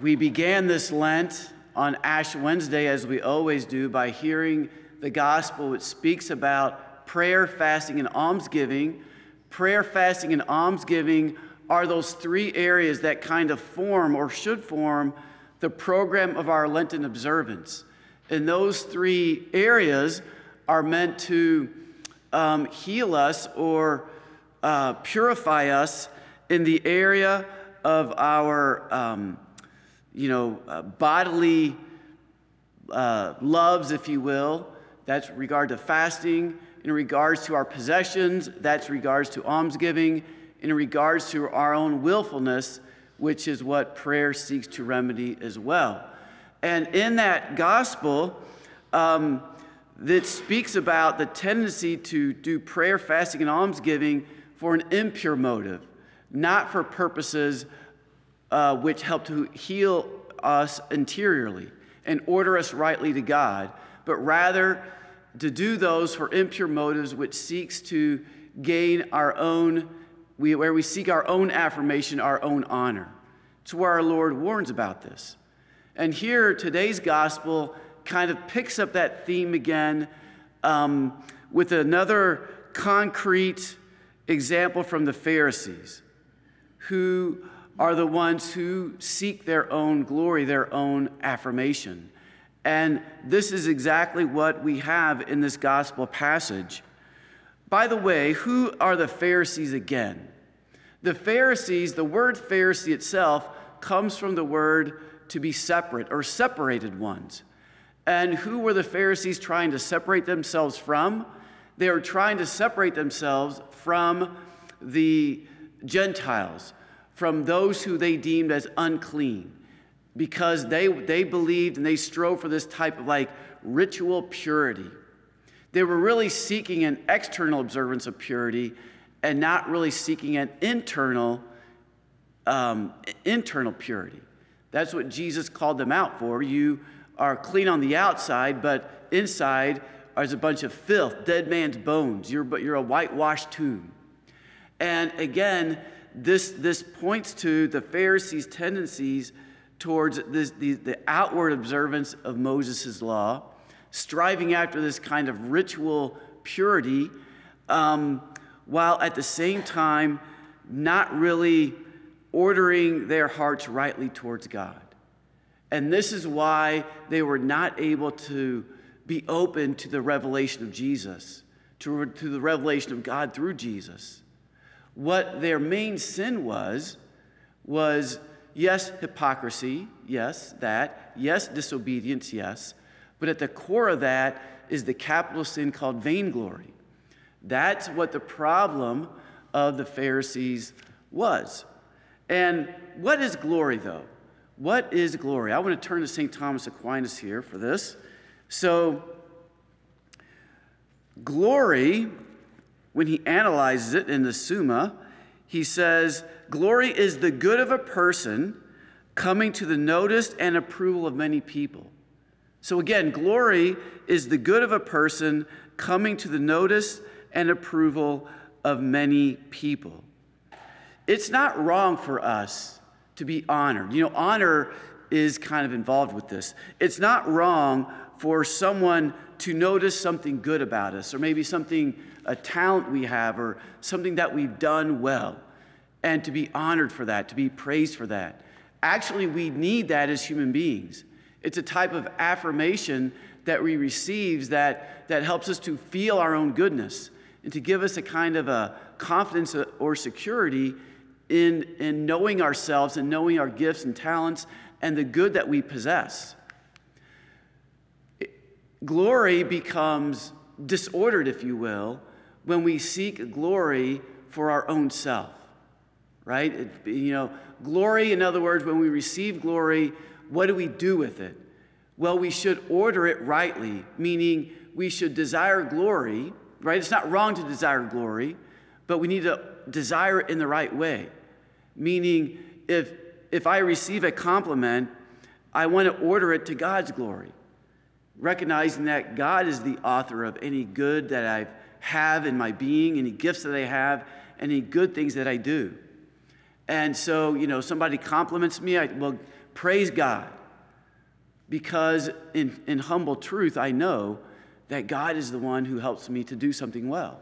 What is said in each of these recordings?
We began this Lent on Ash Wednesday, as we always do, by hearing the gospel which speaks about prayer, fasting, and almsgiving. Prayer, fasting, and almsgiving are those three areas that kind of form or should form the program of our Lenten observance. And those three areas are meant to um, heal us or uh, purify us in the area of our, um, you know, uh, bodily uh, loves, if you will. That's regard to fasting. In regards to our possessions, that's regards to almsgiving. In regards to our own willfulness, which is what prayer seeks to remedy as well. And in that gospel, um, that speaks about the tendency to do prayer, fasting, and almsgiving for an impure motive, not for purposes uh, which help to heal us interiorly and order us rightly to God, but rather to do those for impure motives which seeks to gain our own, we, where we seek our own affirmation, our own honor. It's where our Lord warns about this. And here, today's gospel kind of picks up that theme again um, with another concrete example from the Pharisees, who are the ones who seek their own glory, their own affirmation. And this is exactly what we have in this gospel passage. By the way, who are the Pharisees again? The Pharisees, the word Pharisee itself comes from the word to be separate or separated ones. And who were the Pharisees trying to separate themselves from? They were trying to separate themselves from the Gentiles, from those who they deemed as unclean, because they, they believed and they strove for this type of like ritual purity. They were really seeking an external observance of purity and not really seeking an internal, um, internal purity. That's what Jesus called them out for. You are clean on the outside, but inside is a bunch of filth, dead man's bones. You're, you're a whitewashed tomb. And again, this, this points to the Pharisees' tendencies towards this, the, the outward observance of Moses' law, striving after this kind of ritual purity, um, while at the same time not really ordering their hearts rightly towards God. And this is why they were not able to be open to the revelation of Jesus, to, to the revelation of God through Jesus. What their main sin was, was yes, hypocrisy, yes, that, yes, disobedience, yes, but at the core of that is the capital sin called vainglory. That's what the problem of the Pharisees was. And what is glory, though? What is glory? I want to turn to St. Thomas Aquinas here for this. So, glory, when he analyzes it in the Summa, he says, Glory is the good of a person coming to the notice and approval of many people. So, again, glory is the good of a person coming to the notice and approval of many people. It's not wrong for us to be honored. You know, honor is kind of involved with this. It's not wrong for someone to notice something good about us, or maybe something, a talent we have, or something that we've done well, and to be honored for that, to be praised for that. Actually, we need that as human beings. It's a type of affirmation that we receive that, that helps us to feel our own goodness and to give us a kind of a confidence uh, or security in, in knowing ourselves and knowing our gifts and talents and the good that we possess. Glory becomes disordered, if you will, when we seek glory for our own self, right? It, you know, glory, in other words, when we receive glory, what do we do with it? Well, we should order it rightly, meaning we should desire glory, right? It's not wrong to desire glory, but we need to desire it in the right way. Meaning, if, if I receive a compliment, I want to order it to God's glory, recognizing that God is the author of any good that I have in my being, any gifts that I have, any good things that I do. And so, you know, somebody compliments me, I, well, praise God. Because in, in humble truth, I know that God is the one who helps me to do something well,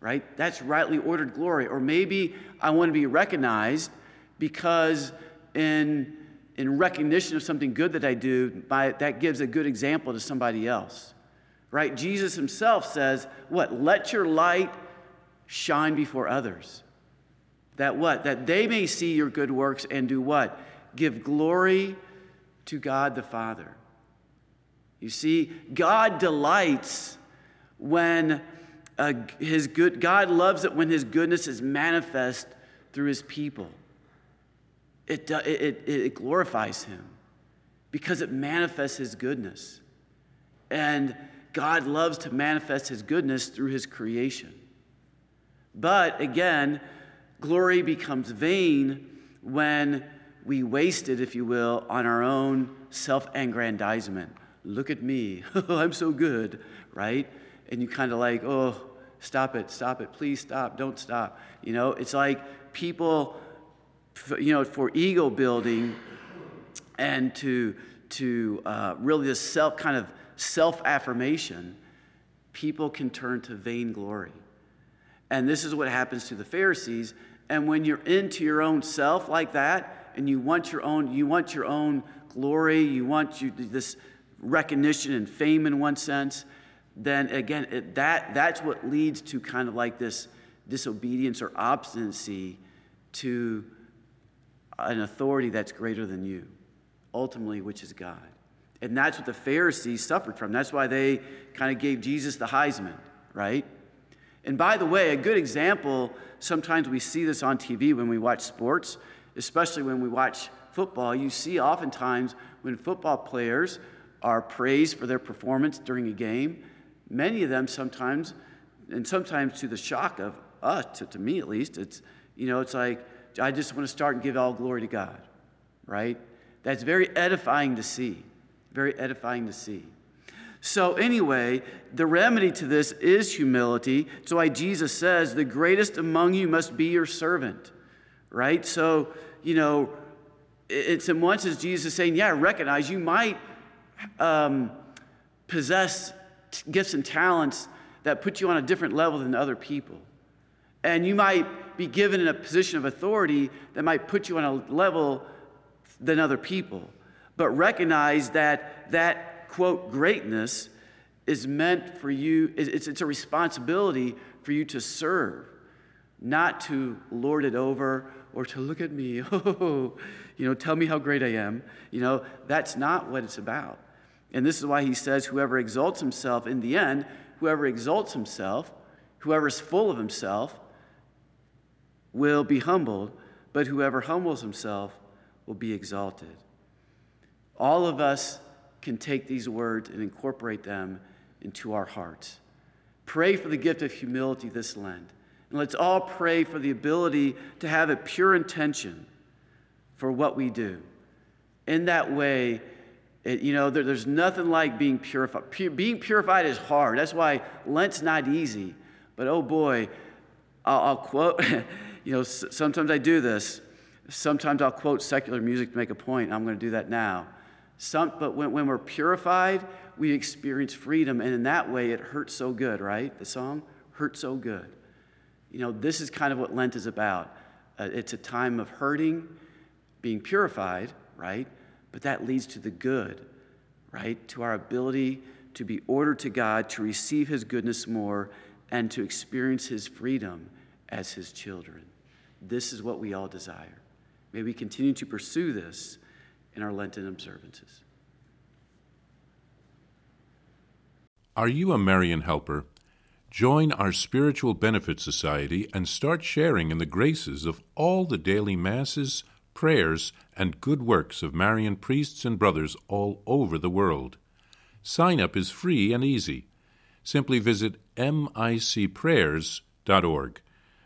right? That's rightly ordered glory. Or maybe I want to be recognized because in, in recognition of something good that I do, by, that gives a good example to somebody else, right? Jesus himself says, What? Let your light shine before others. That what? That they may see your good works and do what? Give glory to God the Father. You see, God delights when uh, his good, God loves it when his goodness is manifest through his people. It, it, it, glorifies him because it manifests his goodness. And God loves to manifest his goodness through his creation. But again, glory becomes vain when we waste it, if you will, on our own self aggrandizement. Look at me. I'm so good, right? And you kind of like, oh, stop it, stop it, please stop, don't stop. You know, it's like people, you know, for ego building and to, to uh, really this self kind of self affirmation, people can turn to vainglory. And this is what happens to the Pharisees. And when you're into your own self like that, and you want your own, you want your own glory, you want you, this recognition and fame in one sense, then again, it, that, that's what leads to kind of like this disobedience or obstinacy to an authority that's greater than you, ultimately, which is God. And that's what the Pharisees suffered from. That's why they kind of gave Jesus the Heisman, right? And by the way, a good example, sometimes we see this on TV when we watch sports, especially when we watch football. You see oftentimes when football players are praised for their performance during a game, many of them sometimes, and sometimes to the shock of us, to, to me at least, it's, you know, it's like, I just want to start and give all glory to God, right? That's very edifying to see. Very edifying to see. So, anyway, the remedy to this is humility. So, why Jesus says, the greatest among you must be your servant, right? So, you know, it's in one sense Jesus is saying, yeah, recognize you might um, possess gifts and talents that put you on a different level than other people. And you might be given in a position of authority that might put you on a level than other people. But recognize that that quote, greatness is meant for you, it's, it's a responsibility for you to serve, not to lord it over or to look at me, oh, you know, tell me how great I am. You know, that's not what it's about. And this is why he says, whoever exalts himself, in the end, whoever exalts himself, whoever is full of himself, will be humbled, but whoever humbles himself will be exalted. All of us can take these words and incorporate them into our hearts. Pray for the gift of humility this Lent. And let's all pray for the ability to have a pure intention for what we do. In that way, it, you know, there, there's nothing like being purified. Pur- being purified is hard. That's why Lent's not easy. But oh boy, I'll, I'll quote, you know, sometimes I do this. Sometimes I'll quote secular music to make a point. I'm going to do that now. Some, but when, when we're purified, we experience freedom. And in that way, it hurts so good, right? The song, Hurt So Good. You know, this is kind of what Lent is about. Uh, it's a time of hurting, being purified, right? But that leads to the good, right? To our ability to be ordered to God, to receive His goodness more, and to experience His freedom as His children. This is what we all desire. May we continue to pursue this in our Lenten observances. Are you a Marian helper? Join our Spiritual Benefit Society and start sharing in the graces of all the daily masses, prayers, and good works of Marian priests and brothers all over the world. Sign up is free and easy. Simply visit micprayers.org.